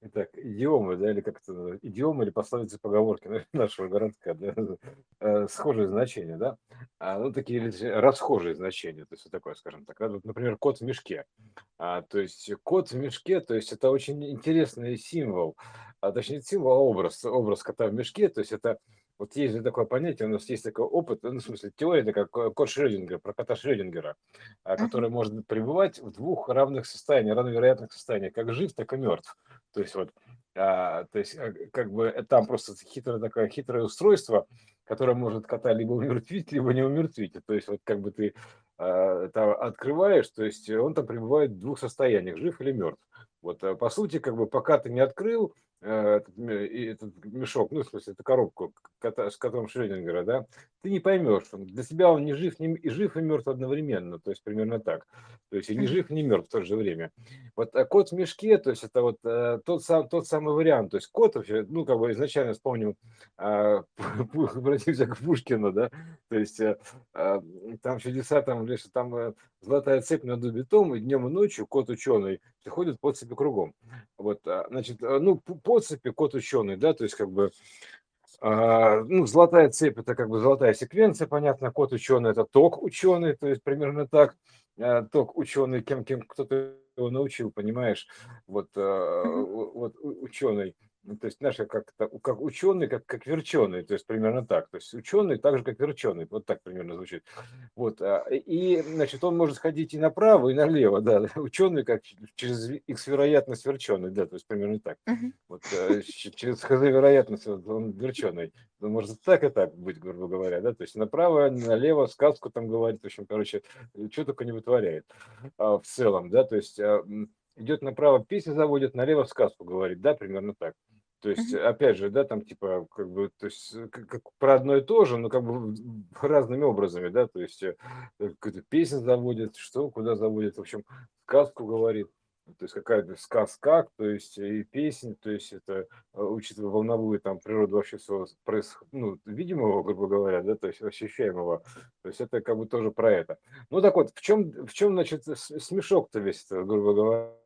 Итак, идиомы, да, или как это, идиомы или пословицы поговорки нашего городка, да, э, схожие значения, да, а, ну, такие расхожие значения, то есть вот такое, скажем так, да, вот, например, кот в мешке, а, то есть кот в мешке, то есть это очень интересный символ, а, точнее символ, а образ, образ кота в мешке, то есть это вот есть же такое понятие, у нас есть такой опыт, ну, в смысле, теория такая, код Шрёдингера, про кота Шрёдингера, а, который может пребывать в двух равных состояниях, равновероятных состояниях, как жив, так и мертв. То есть вот, а, то есть э, как бы там просто хитрое такое хитрое устройство, которое может кота либо умертвить, либо не умертвить. То есть вот как бы ты а, это открываешь, то есть он там пребывает в двух состояниях, жив или мертв. Вот э, по сути, как бы пока ты не открыл, этот, этот мешок, ну, в смысле, эту коробку, с которым Шрёдингера, да, ты не поймешь, для себя он не жив, не, и жив, и мертв одновременно, то есть примерно так. То есть и не жив, не мертв в то же время. Вот а кот в мешке, то есть это вот э, тот, сам, тот самый вариант. То есть кот вообще, ну, как бы изначально вспомним, э, обратимся к Пушкину, да, то есть э, э, там чудеса, там, лишь там э, золотая цепь на дубе том, и днем и ночью кот ученый ходит по цепи кругом. Вот, а, значит, э, ну, по цепи кот ученый, да, то есть как бы а, ну, золотая цепь – это как бы золотая секвенция, понятно, код ученый – это ток ученый, то есть примерно так, а, ток ученый, кем, кем кто-то его научил, понимаешь, вот, вот ученый – ну, то есть наши как, как ученый, как, как верченый, то есть примерно так. То есть ученый так же, как верченый, вот так примерно звучит. Вот, а, и, значит, он может ходить и направо, и налево, да, ученый как через x вероятность верченый, да, то есть примерно так. Uh-huh. Вот, э, через хз вероятность он верченый. Он может так и так быть, грубо говоря, да, то есть направо, налево, сказку там говорит, в общем, короче, что только не вытворяет а, в целом, да, то есть а, идет направо, песню заводит, налево сказку говорит, да, примерно так. То есть, Мгм. опять же, да, там типа, как бы, то есть, э, как, как про одно и то же, но как бы разными образами, да, то есть, э, э, какую-то песню заводит, что, куда заводит, в общем, сказку говорит, то есть, какая-то сказка, то есть, и песня, то есть, это, учитывая волновую там природу вообще всего происходит, ну, видимого, грубо говоря, да, то есть, ощущаемого, то есть, это как бы тоже про это. Ну, так вот, в чем, в чем, значит, смешок-то весь, грубо говоря?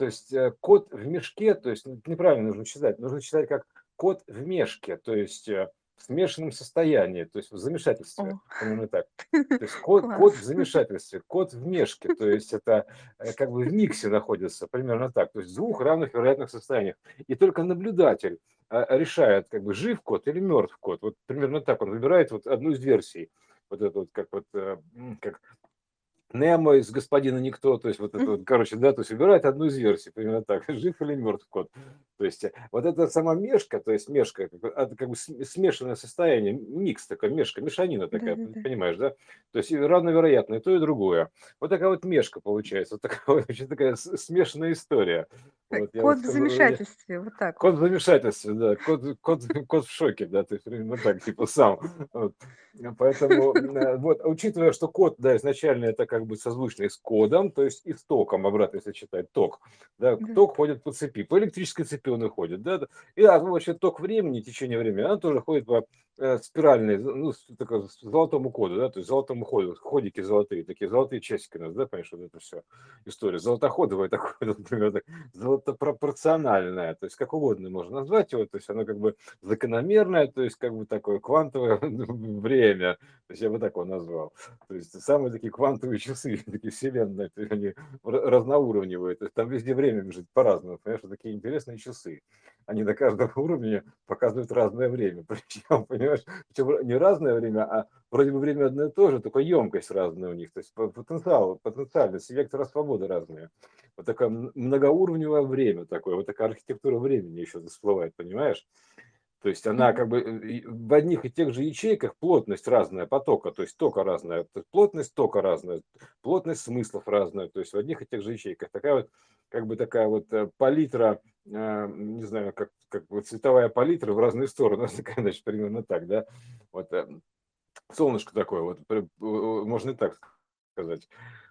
То есть э, кот в мешке, то есть ну, неправильно нужно читать, нужно читать как кот в мешке, то есть э, в смешанном состоянии, то есть в замешательстве, именно так. То есть кот, кот в замешательстве, кот в мешке, то есть это э, как бы в миксе находится, примерно так, то есть в двух равных вероятных состояниях. И только наблюдатель решает, как бы жив кот или мертв кот. Вот примерно так он выбирает вот одну из версий. Вот это вот как вот как Немо из господина Никто, то есть вот это вот, короче, да, то есть выбирает одну из версий, примерно так, жив или мертв кот. То есть э, вот эта сама мешка, то есть мешка, это как бы смешанное состояние, микс такой, мешка, мешанина такая, да, да, понимаешь, да? То есть равновероятно и то, и другое. Вот такая вот мешка получается, вот такая, очень такая смешанная история. Вот, кот в замешательстве, вот так. Кот в замешательстве, да, кот, кот, кот в шоке, да, то есть примерно так, типа сам. Вот. Поэтому, э, вот, учитывая, что код, да, изначально это как бы созвучный с кодом, то есть и с током, обратно если читать, ток, да, ток ходит по цепи, по электрической цепи он уходит, да, и а, вообще ток времени, течение времени, она тоже ходит по э, спиральной, ну, такой, золотому коду, да, то есть золотому ходу, ходики золотые, такие золотые часики у нас, да, понимаешь, вот это все история, золотоходовая такое, например, так, золотопропорциональная, то есть как угодно можно назвать его, то есть оно как бы закономерное, то есть как бы такое квантовое время, то есть я бы так его назвал, то есть самые такие квантовые часы, такие вселенные, они разноуровневые, то есть там везде время бежит по-разному, понимаешь, такие интересные часы. Они на каждом уровне показывают разное время. Причем, понимаешь, причем не разное время, а вроде бы время одно и то же, только емкость разная у них. То есть потенциал, потенциальность, вектора свободы разные. Вот такое многоуровневое время такое, вот такая архитектура времени еще всплывает, понимаешь? То есть она как бы э, в одних и тех же ячейках плотность разная потока, то есть тока разная, плотность тока разная, плотность смыслов разная, то есть в одних и тех же ячейках. Такая вот, как бы такая вот э, палитра, э, не знаю, как, как вот цветовая палитра в разные стороны, значит, примерно так, да. Вот солнышко такое, вот можно и так сказать.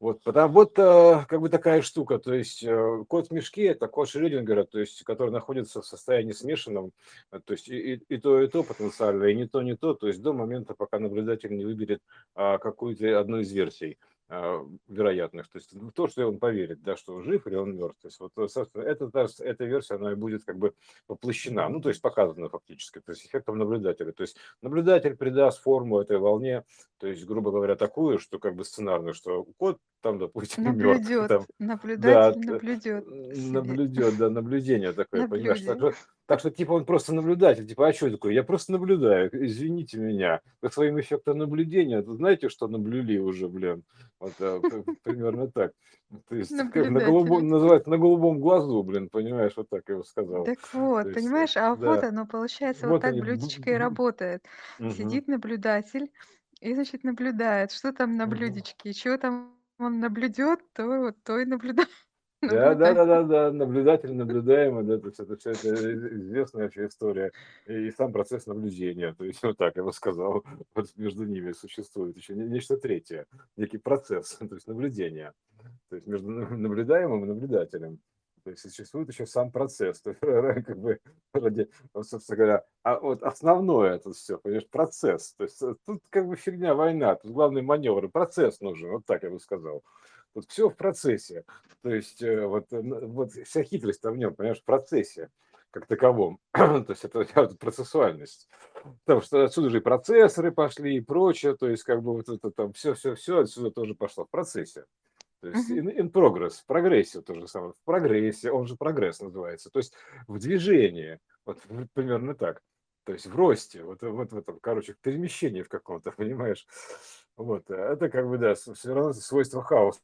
Вот, потому вот э, как бы такая штука, то есть э, кот в мешке – это код Шрёдингера, то есть который находится в состоянии смешанном, э, то есть и, и, и то, и то потенциально, и не то, не то, то есть до момента, пока наблюдатель не выберет а, какую-то одну из версий. А, вероятных, то есть в то, что он поверит, да, что он жив или он мертв. То есть вот, собственно, эта, эта версия, она и будет как бы воплощена, ну, то есть показана фактически, то есть эффектом наблюдателя. То есть наблюдатель придаст форму этой волне, то есть, грубо говоря, такую, что как бы сценарную, что кот там, допустим, мертв. Наблюдет, там, наблюдатель да, наблюдет. Наблюдет, да, наблюдение такое, понимаешь. Так так что, типа, он просто наблюдатель, типа, а что такое? Я просто наблюдаю, извините меня. По своим эффектам наблюдения, знаете, что наблюли уже, блин? Вот а, примерно так. То есть, как на голубом, называется, на голубом глазу, блин, понимаешь, вот так я его сказал. Так вот, есть, понимаешь, а да. вот оно получается, вот, вот так они... блюдечко и работает. Угу. Сидит наблюдатель и, значит, наблюдает, что там на блюдечке, что там он наблюдет, то вот то и наблюдает. Да, да, да, да, да, наблюдатель, наблюдаемый, да, то есть это все это известная вообще история. И сам процесс наблюдения, то есть вот так я бы сказал, вот между ними существует еще нечто третье, некий процесс, то есть наблюдение, то есть между наблюдаемым и наблюдателем. То есть существует еще сам процесс, то есть, как бы, ради, собственно говоря, а вот основное это все, понимаешь, процесс. То есть тут как бы фигня, война, тут главный маневр, процесс нужен, вот так я бы сказал. Тут все в процессе. То есть э, вот, вот вся хитрость там в нем, понимаешь, в процессе как таковом. то есть это, это процессуальность. Потому что отсюда же и процессоры пошли и прочее. То есть как бы вот это там все-все-все отсюда тоже пошло в процессе. То есть in, in progress, в прогрессе то же самое, в прогрессе, он же прогресс называется. То есть в движении, вот примерно так. То есть в росте, вот, вот в этом, короче, в перемещении в каком-то, понимаешь? Вот, это как бы, да, все равно свойство хаоса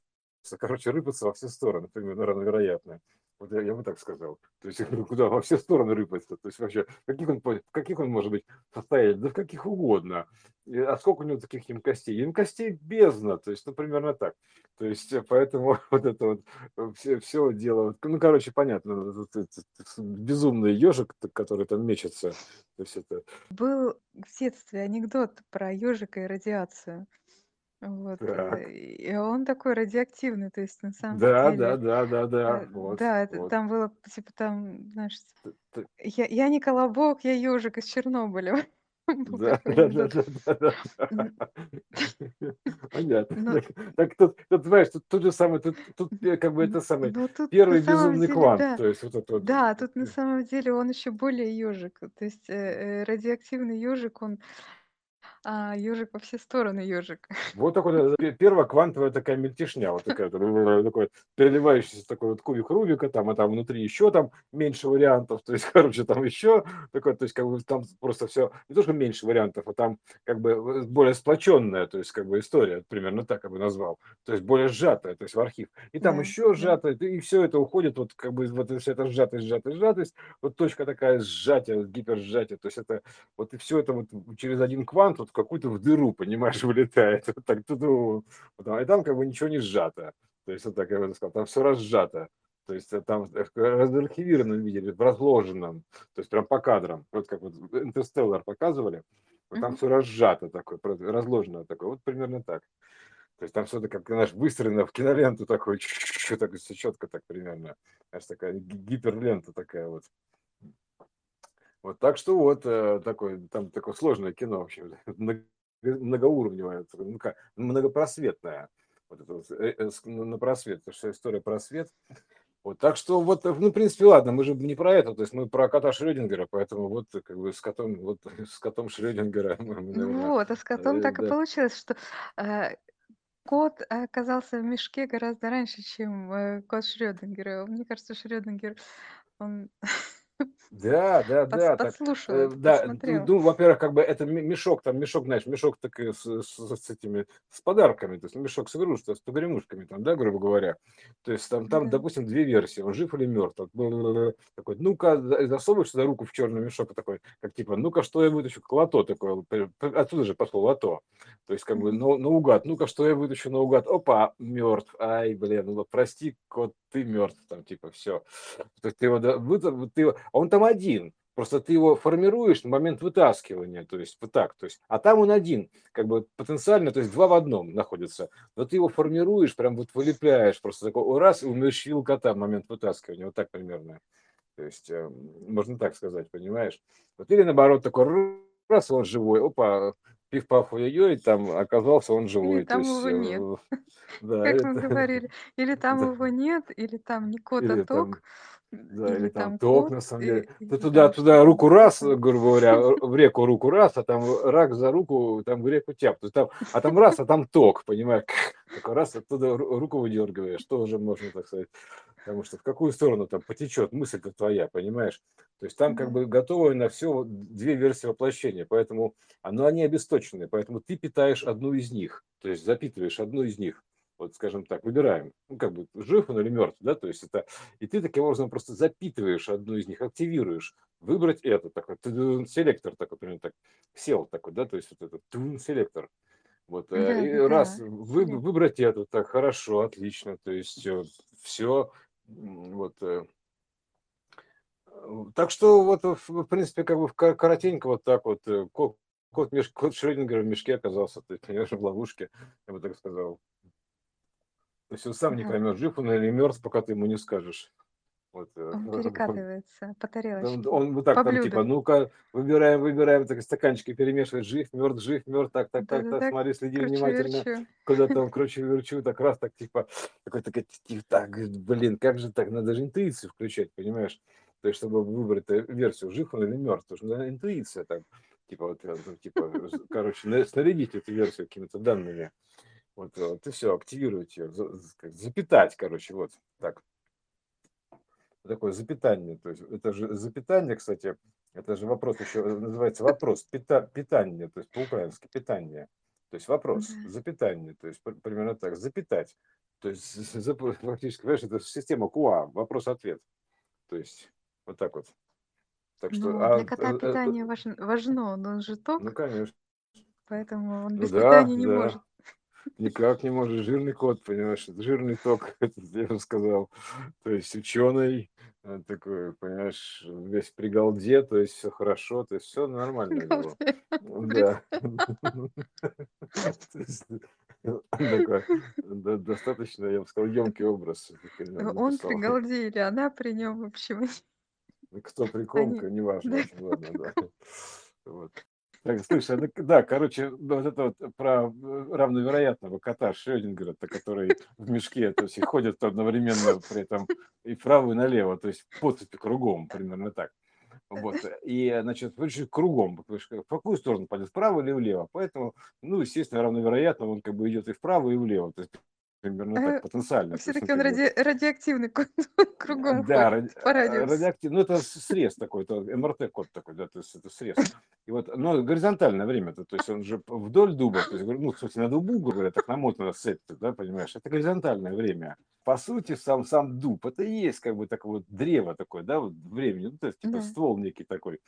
короче, рыпаться во все стороны, примерно равновероятно. Вот я, я бы так сказал. То есть, куда во все стороны рыпаться. То есть, вообще, каких он, каких он может быть состоять? Да в каких угодно. А сколько у него таких емкостей? Емкостей бездна. То есть, ну, примерно так. То есть, э, поэтому вот это вот э, все, все дело... Ну, короче, понятно. Безумный ежик, который там мечется. То есть, это... Был в детстве анекдот про ежика и радиацию. Вот, э, и он такой радиоактивный, то есть на самом Да, да, да, да, да. э, Вот, да, это вот. там было, типа, там, знаешь, я, я не колобок, я ежик из Чернобыля. Да, да, да, да, да, да. Понятно. Так, так тут, тут, знаешь, тут, тут же самое, тут, тут э, как бы это самое, ну тут на первый самом безумный деле, квант, да, то есть вот это вот. да, тут на самом деле он еще более ежик, то есть э, э, радиоактивный ежик, он а, ёжик во все стороны ежик. Вот такой э, первая квантовая такая мельтешня, вот такая, такой переливающийся такой вот кубик Рубика, там, а там внутри еще там меньше вариантов, то есть, короче, там еще такой, то есть, как бы там просто все, не то, что меньше вариантов, а там как бы э, более сплоченная, то есть, как бы история, примерно так я бы назвал, то есть, более сжатая, то есть, в архив. И там Да, еще да. сжатая, и все это уходит, вот как бы вот вся эта сжатость, сжатость, сжатость, вот точка такая сжатие, гипержатие, то есть, это вот и все это вот через один квант, вот какую-то в дыру, понимаешь, вылетает. Вот так, ту -ду. И там как бы ничего не сжато. То есть, вот так я бы сказал, там все разжато. То есть э, там в разархивированном виде, в разложенном, то есть прям по кадрам, вот как вот Интерстеллар показывали, вот там все разжато такое, разложено такое, вот примерно так. То есть там что-то как, знаешь, выстроено в киноленту такое, так все четко так примерно. Знаешь, такая гиперлента такая вот. Вот так что вот э, такое, там такое сложное кино, в общем, многоуровневое, ну как, многопросветное. Вот это вот, э, э, на просвет, потому что история просвет. Вот, так что вот, ну, в принципе, ладно, мы же не про это, то есть мы про кота Шрёдингера, поэтому вот как бы с котом, вот с котом Шрёдингера мы, мы наверное, Вот, а с котом так и получилось, что э, кот оказался в мешке гораздо раньше, чем э, кот Шрёдингера. Мне кажется, Шрёдингер, он Да, да, да, так, э, да, ну, во-первых, как бы это мешок, там мешок, знаешь, мешок так с, с, с этими, с подарками, то есть мешок с игрушками, с погремушками, там, да, грубо говоря. То есть там, там, Да. допустим, две версии, он жив или мертв. Такой, ну-ка, засовываешь сюда руку в черный мешок, такой, как типа, ну-ка, что я вытащу, лото такое, отсюда же пошло лото. То есть, как бы, на, наугад, ну-ка, что я вытащу наугад, опа, мертв, ай, блин, ну, прости, кот, ты мертв, там, типа, все. То есть ты его, ты его, он там один, просто ты его формируешь на момент вытаскивания, то есть вот так, то есть, а там он один, как бы потенциально, то есть два в одном находится, но ты его формируешь, прям вот вылепляешь, просто такой раз и умерщвил кота в момент вытаскивания, вот так примерно, то есть э, можно так сказать, понимаешь, вот или наоборот такой раз он живой, опа, пиф-паф, ой-ой, там оказался он живой. Или там есть, его нет. э, да, Как мы это, говорили, или там да, его нет, или там не кот, а ток, Да, или или там там ток, кот, на самом и деле. Ты или туда, там туда что-то руку раз, грубо говоря, в реку руку раз, а там рак за руку, там в реку тяп. Там, а там раз, а там ток, понимаешь? Такой раз оттуда ру- руку выдергиваешь, что уже можно, так сказать. Потому что в какую сторону там потечет мысль-то твоя, понимаешь? То есть там как бы готовы на все две версии воплощения, поэтому оно они обесточенные, поэтому ты питаешь одну из них, то есть запитываешь одну из них вот скажем так, выбираем, ну, как бы жив он или мертв, да, то есть это, и ты таким образом просто запитываешь одну из них, активируешь, выбрать это, такой, тудун, селектор такой, примерно так, сел такой, да, то есть вот этот селектор, вот, э, Да, и да, раз, вы, выбрать эту, так, хорошо, отлично, то есть все, вот, э, так что вот, в принципе, как бы коротенько вот так вот, э, кот, кот, кот Шрёдингера в мешке оказался, ты понимаешь, в ловушке, я бы так сказал. То есть он сам не Да. поймет, жив он или мертв, пока ты ему не скажешь. Вот, э, Он перекатывается по он, тарелочке, он вот так по там типа, блюду. ну-ка, выбираем, выбираем, так стаканчики перемешивает, жив, мертв, жив, мертв, так, так, так, так, Да-да-да, смотри, следи внимательно, кручу-верчу. куда там кручу, верчу, так раз, так типа, такой, типа, так, блин, как же так, надо же интуицию включать, понимаешь? То есть, чтобы выбрать версию, жив он или мертв, потому что интуиция там, типа, вот, э, ну, типа, короче, на- снарядить эту версию какими-то данными. Вот, вот и все, активировать ее, за- за- запитать, короче, вот так. Такое запитание. То есть это же запитание, кстати, это же вопрос еще э, называется вопрос пита, питание, то есть по-украински питание. То есть вопрос, запитание, то есть пр- примерно так, запитать. То есть з- з- зап- фактически, понимаешь, это система КУА, вопрос-ответ. То есть вот так вот. Так что, Но а, для кота э, э, э, питание важ- важно, но он же ну, ток, конечно. поэтому он Ну без да, питания не да. может. Никак не может. Жирный кот, понимаешь, это жирный ток, это я бы сказал. То есть ученый э, такой, понимаешь, весь при голде, то есть все хорошо, то есть все нормально у него. Да. Такой достаточно, я бы сказал, емкий образ. Он при голде или она при нем, в общем, Кто при ком, неважно, ладно, да. Вот. Так, слушай, так- да, короче, ну, вот это вот про э, равновероятного кота Шрёдингера, то который в мешке, то есть и ходит одновременно при этом и вправо, и налево, то есть по цепи кругом, примерно так. Вот, и, значит, выручить кругом, потому что в какую сторону пойдет, вправо или влево. Поэтому, ну, естественно, равновероятно, он как бы идет и вправо, и влево, то есть примерно так, потенциально. Он все-таки он ради... радиоактивный кот, кругом да, ради- по радиусу. радиоактивный, ну это срез такой, это МРТ-код такой, да, то есть это срез. И вот, но горизонтальное время, то, есть он же вдоль дуба, то есть, ну, смысле, на дубу, грубо говоря, так намотано цепь, да, понимаешь, это горизонтальное время. По сути, сам, сам дуб, это и есть как бы такое вот древо такое, да, вот времени, ну, то есть, типа, Да. ствол некий такой.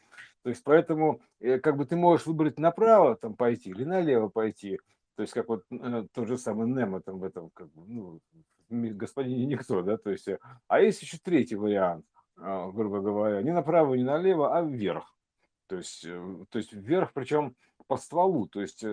То есть, поэтому, э, как бы ты можешь выбрать направо там пойти или налево пойти, то есть, как вот э, тот же самый Немо там в этом, как бы, ну, господине никто, да, то есть, э, а есть еще третий вариант, а, грубо говоря, не направо, не налево, а вверх. То есть, э, то есть вверх, причем по стволу. То есть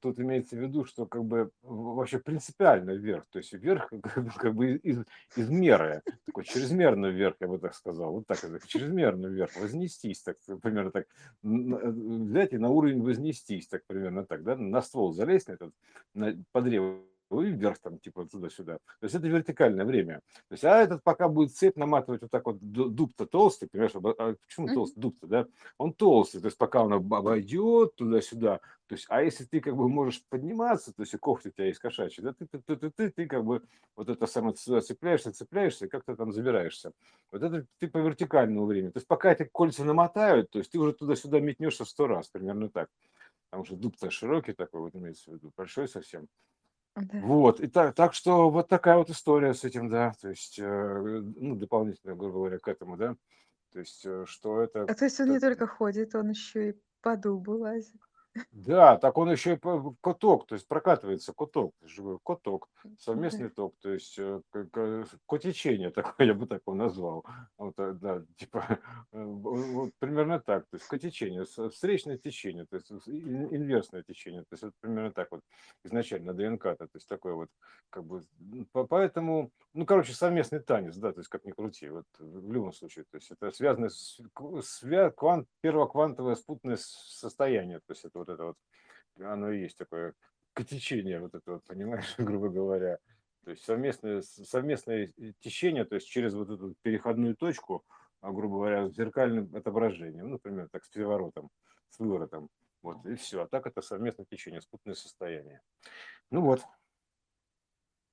тут имеется в виду, что как бы вообще принципиально вверх. То есть вверх как бы, как бы из, из меры, такой чрезмерно вверх, я бы так сказал. Вот так, это, чрезмерно вверх, вознестись, так примерно так. Н- Взять и на уровень вознестись, так примерно так, да, на ствол залезть на этот, на, по древу и вверх там, типа туда-сюда. То есть это вертикальное время. То есть, а этот пока будет цепь наматывать вот так вот, ду- дуб-то толстый, понимаешь, а почему толстый дуб-то, да? Он толстый, то есть пока он об- обойдет туда-сюда, то есть, а если ты как бы можешь подниматься, то есть и кофта у тебя есть кошачья, да, ты, ты, ты, ты, ты, ты как бы вот это самое цепляешься, цепляешься, и как-то там забираешься. Вот это ты по вертикальному времени. То есть пока эти кольца намотают, то есть ты уже туда-сюда метнешься в сто раз, примерно так. Потому что дуб-то широкий такой, вот имеется в виду, большой совсем. Да. Вот, и так, так что вот такая вот история с этим, да, то есть, э, ну, дополнительно, грубо говоря, к этому, да, то есть, э, что это, А то есть он не только ходит, он еще и по дубу лазит. Да, так он еще и куток, то есть прокатывается куток, живой куток, совместный ток, то есть э, котечение такое, я бы так его назвал. Вот, э, да, типа, э, вот примерно так, то есть котечение, встречное течение, то есть инверсное течение, то есть вот примерно так вот изначально ДНК-то, то есть такое вот, как бы, поэтому, ну, короче, совместный танец, да, то есть как ни крути, вот в любом случае, то есть это связано с, свя, квант, первоквантовое спутное состояние, то есть это вот это вот, оно и есть такое течение, вот это вот, понимаешь, грубо говоря. То есть совместное, совместное течение, то есть через вот эту переходную точку, а, грубо говоря, зеркальным отображением, ну, например, так с переворотом, с выворотом. Вот, и все. А так это совместное течение, спутное состояние. Ну вот,